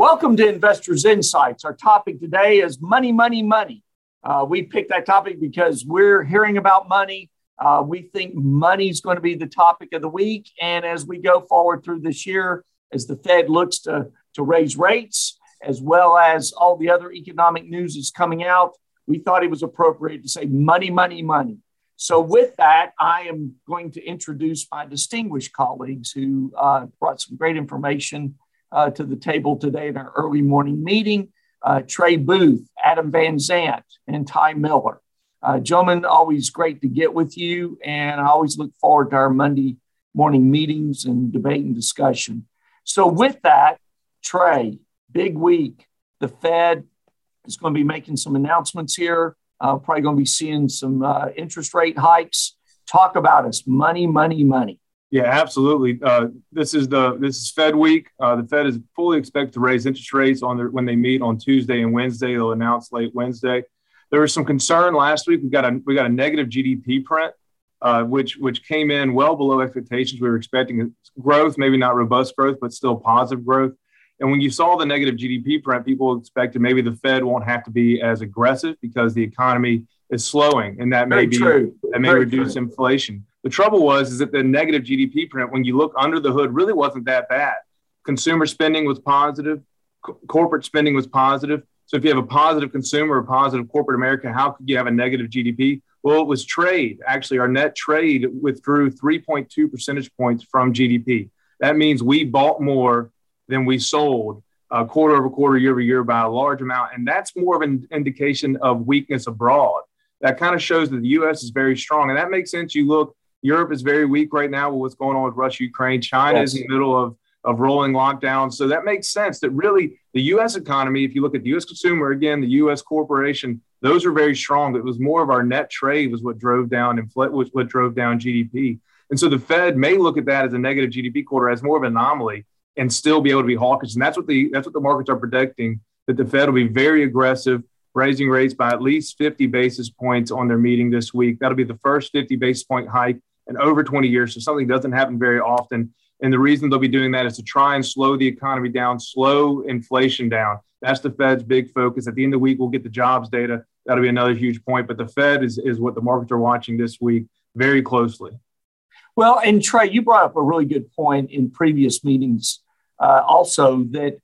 Welcome to Investors Insights. Our topic today is money, money, money. Uh, we picked that topic because we're hearing about money. Uh, we think money is going to be the topic of the week. And as we go forward through this year, as the Fed looks to, to raise rates, as well as all the other economic news is coming out, we thought it was appropriate to say money, money, money. So, with that, I am going to introduce my distinguished colleagues who uh, brought some great information uh, to the table today in our early morning meeting. Uh, Trey Booth, Adam Van Zant, and Ty Miller. Uh, gentlemen, always great to get with you, and I always look forward to our Monday morning meetings and debate and discussion. So, with that, Trey, big week. The Fed is going to be making some announcements here. Uh, probably going to be seeing some uh, interest rate hikes. Talk about us money, money, money. Yeah, absolutely. Uh, this is the this is Fed week. Uh, the Fed is fully expected to raise interest rates on their when they meet on Tuesday and Wednesday. They'll announce late Wednesday. There was some concern last week. We got a we got a negative GDP print, uh, which which came in well below expectations. We were expecting growth, maybe not robust growth, but still positive growth. And when you saw the negative GDP print, people expected maybe the Fed won't have to be as aggressive because the economy is slowing, and that Very may be true. that may Very reduce true. inflation. The trouble was is that the negative GDP print, when you look under the hood, really wasn't that bad. Consumer spending was positive, co- corporate spending was positive. So if you have a positive consumer, a positive corporate America, how could you have a negative GDP? Well, it was trade. Actually, our net trade withdrew 3.2 percentage points from GDP. That means we bought more than we sold uh, quarter over quarter, year over year by a large amount. And that's more of an indication of weakness abroad. That kind of shows that the U.S. is very strong. And that makes sense. You look, Europe is very weak right now with what's going on with Russia, Ukraine. China Yes. is in the middle of, of rolling lockdowns. So that makes sense that really the U.S. economy, if you look at the U.S. consumer, again, the U.S. corporation, those are very strong. It was more of our net trade was what drove down infl- was what drove down GDP. And so the Fed may look at that as a negative GDP quarter as more of an anomaly and still be able to be hawkish. And that's what the that's what the markets are predicting that the Fed will be very aggressive, raising rates by at least 50 basis points on their meeting this week. That'll be the first 50 basis point hike in over 20 years. So something doesn't happen very often. And the reason they'll be doing that is to try and slow the economy down, slow inflation down. That's the Fed's big focus. At the end of the week, we'll get the jobs data. That'll be another huge point. But the Fed is, is what the markets are watching this week very closely. Well, and Trey, you brought up a really good point in previous meetings uh, also that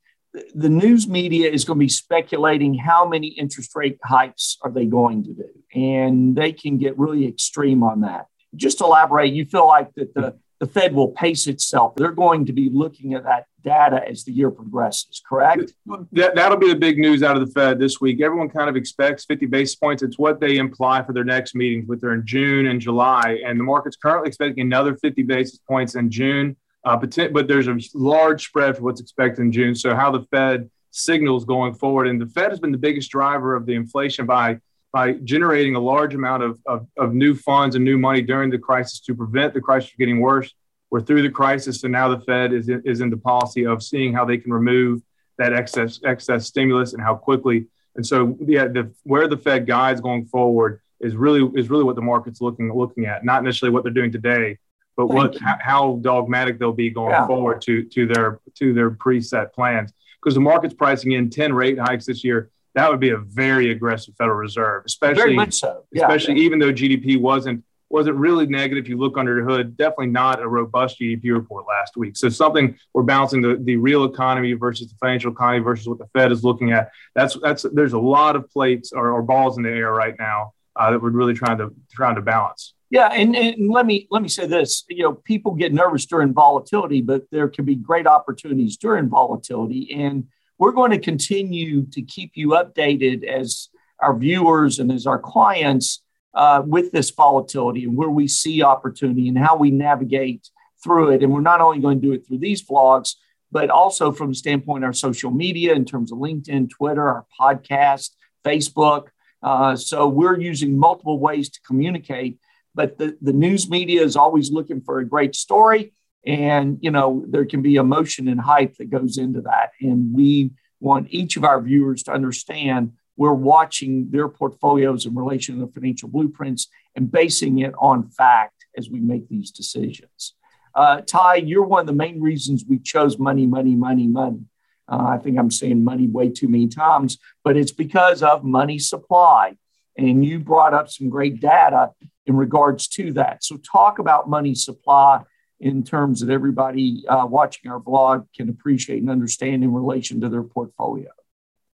the news media is going to be speculating how many interest rate hikes are they going to do. And they can get really extreme on that. Just elaborate, you feel like that the, the Fed will pace itself. They're going to be looking at that data as the year progresses, correct? That, that'll be the big news out of the Fed this week. Everyone kind of expects 50 basis points. It's what they imply for their next meetings, which are in June and July. And the market's currently expecting another 50 basis points in June. Uh, poten- but there's a large spread for what's expected in June. So how the Fed signals going forward, and the Fed has been the biggest driver of the inflation by by generating a large amount of, of, of new funds and new money during the crisis to prevent the crisis from getting worse. We're through the crisis, and now the Fed is in, is in the policy of seeing how they can remove that excess excess stimulus and how quickly. And so, yeah, the where the Fed guides going forward is really is really what the market's looking looking at, not necessarily what they're doing today, but Thank what you. how, dogmatic they'll be going Yeah. forward to to their to their preset plans. Because the market's pricing in ten rate hikes this year, that would be a very aggressive Federal Reserve, Very especially much so. Yeah. especially even though GDP wasn't wasn't really negative. If you look under the hood, definitely not a robust GDP report last week. So something we're balancing the, the real economy versus the financial economy versus what the Fed is looking at. That's that's there's a lot of plates or, or balls in the air right now uh, that we're really trying to trying to balance. Yeah, and, and let me let me say this. You know, people get nervous during volatility, but there can be great opportunities during volatility, and we're going to continue to keep you updated as our viewers and as our clients uh, with this volatility and where we see opportunity and how we navigate through it. And we're not only going to do it through these vlogs, but also from the standpoint of our social media in terms of LinkedIn, Twitter, our podcast, Facebook. Uh, so we're using multiple ways to communicate but the, the news media is always looking for a great story and you know there can be emotion and hype that goes into that and we want each of our viewers to understand we're watching their portfolios in relation to the financial blueprints and basing it on fact as we make these decisions uh, ty you're one of the main reasons we chose money money money money Uh, I think I'm saying money way too many times, but it's because of money supply. And you brought up some great data in regards to that. So, talk about money supply in terms that everybody uh, watching our blog can appreciate and understand in relation to their portfolio.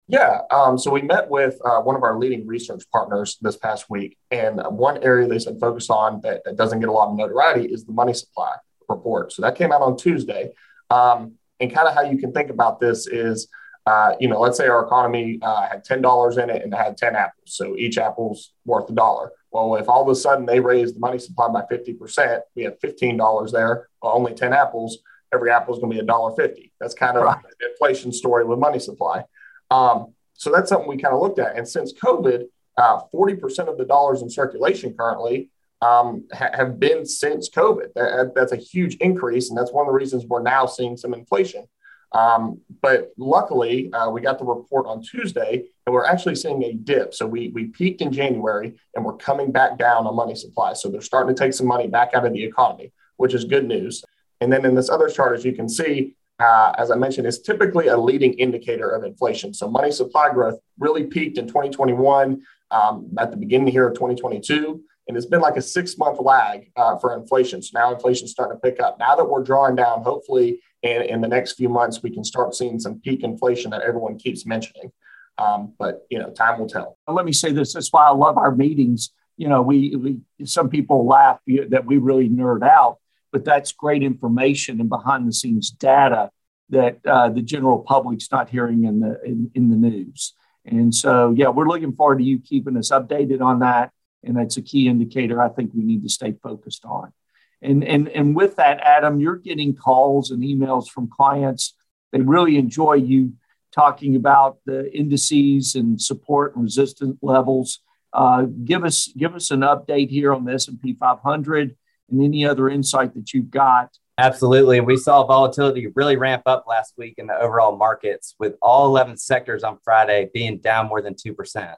Yeah. Um, so we met with uh, one of our leading research partners this past week. And one area they said focus on that, that, doesn't get a lot of notoriety is the money supply report. So that came out on Tuesday. Um, and kind of how you can think about this is, uh, you know, let's say our economy uh, had $10 in it and had 10 apples. So each apple's worth a dollar. Well, if all of a sudden they raise the money supply by 50%, we have $15 there, well, only 10 apples, every apple is going to be $1.50. That's kind of right. the inflation story with money supply. Um, so that's something we kind of looked at. And since COVID, uh, 40% of the dollars in circulation currently um, ha- have been since COVID. That, that's a huge increase. And that's one of the reasons we're now seeing some inflation. Um, but luckily, uh, we got the report on Tuesday, and we're actually seeing a dip. So we, we peaked in January, and we're coming back down on money supply. So they're starting to take some money back out of the economy, which is good news. And then in this other chart, as you can see, uh, as I mentioned, is typically a leading indicator of inflation. So money supply growth really peaked in 2021 um, at the beginning here of 2022. And it's been like a six month lag uh, for inflation. So now inflation's starting to pick up. Now that we're drawing down, hopefully in, in the next few months, we can start seeing some peak inflation that everyone keeps mentioning. Um, but, you know, time will tell. Let me say this. That's why I love our meetings. You know, we, we some people laugh that we really nerd out but that's great information and behind the scenes data that uh, the general public's not hearing in the in, in the news. And so, yeah, we're looking forward to you keeping us updated on that. And that's a key indicator I think we need to stay focused on. And, and, and with that, Adam, you're getting calls and emails from clients. They really enjoy you talking about the indices and support and resistance levels. Uh, give us give us an update here on the S&P 500 and any other insight that you've got. Absolutely. We saw volatility really ramp up last week in the overall markets with all 11 sectors on Friday being down more than 2%.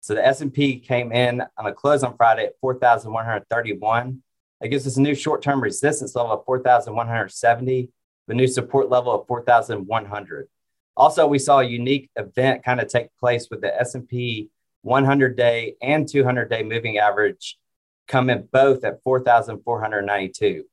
So the S&P came in on a close on Friday at 4,131. That gives us a new short-term resistance level of 4,170, the new support level of 4,100. Also, we saw a unique event kind of take place with the S&P 100-day and 200-day moving average come in both at 4,492.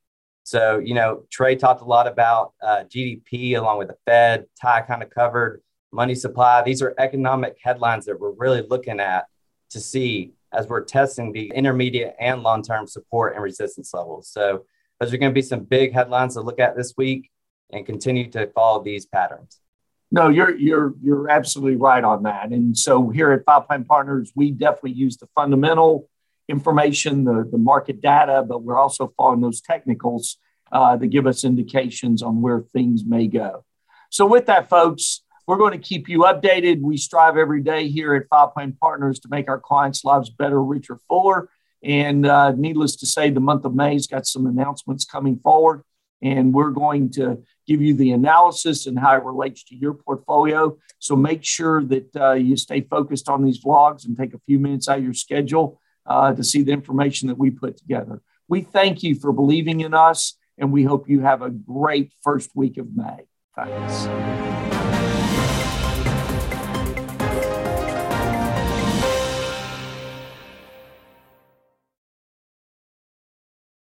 So, you know, Trey talked a lot about uh, GDP along with the Fed. Ty kind of covered money supply. These are economic headlines that we're really looking at to see as we're testing the intermediate and long term support and resistance levels. So, those are going to be some big headlines to look at this week and continue to follow these patterns. No, you're you're you're absolutely right on that. And so here at Five Pine Partners, we definitely use the fundamental information, the, the market data, but we're also following those technicals uh, that give us indications on where things may go. So, with that, folks, we're going to keep you updated. We strive every day here at Five Pine Partners to make our clients' lives better, richer, fuller. And uh, needless to say, the month of May's got some announcements coming forward, and we're going to give you the analysis and how it relates to your portfolio. So make sure that uh, you stay focused on these vlogs and take a few minutes out of your schedule uh, to see the information that we put together. We thank you for believing in us, and we hope you have a great first week of May. Thanks.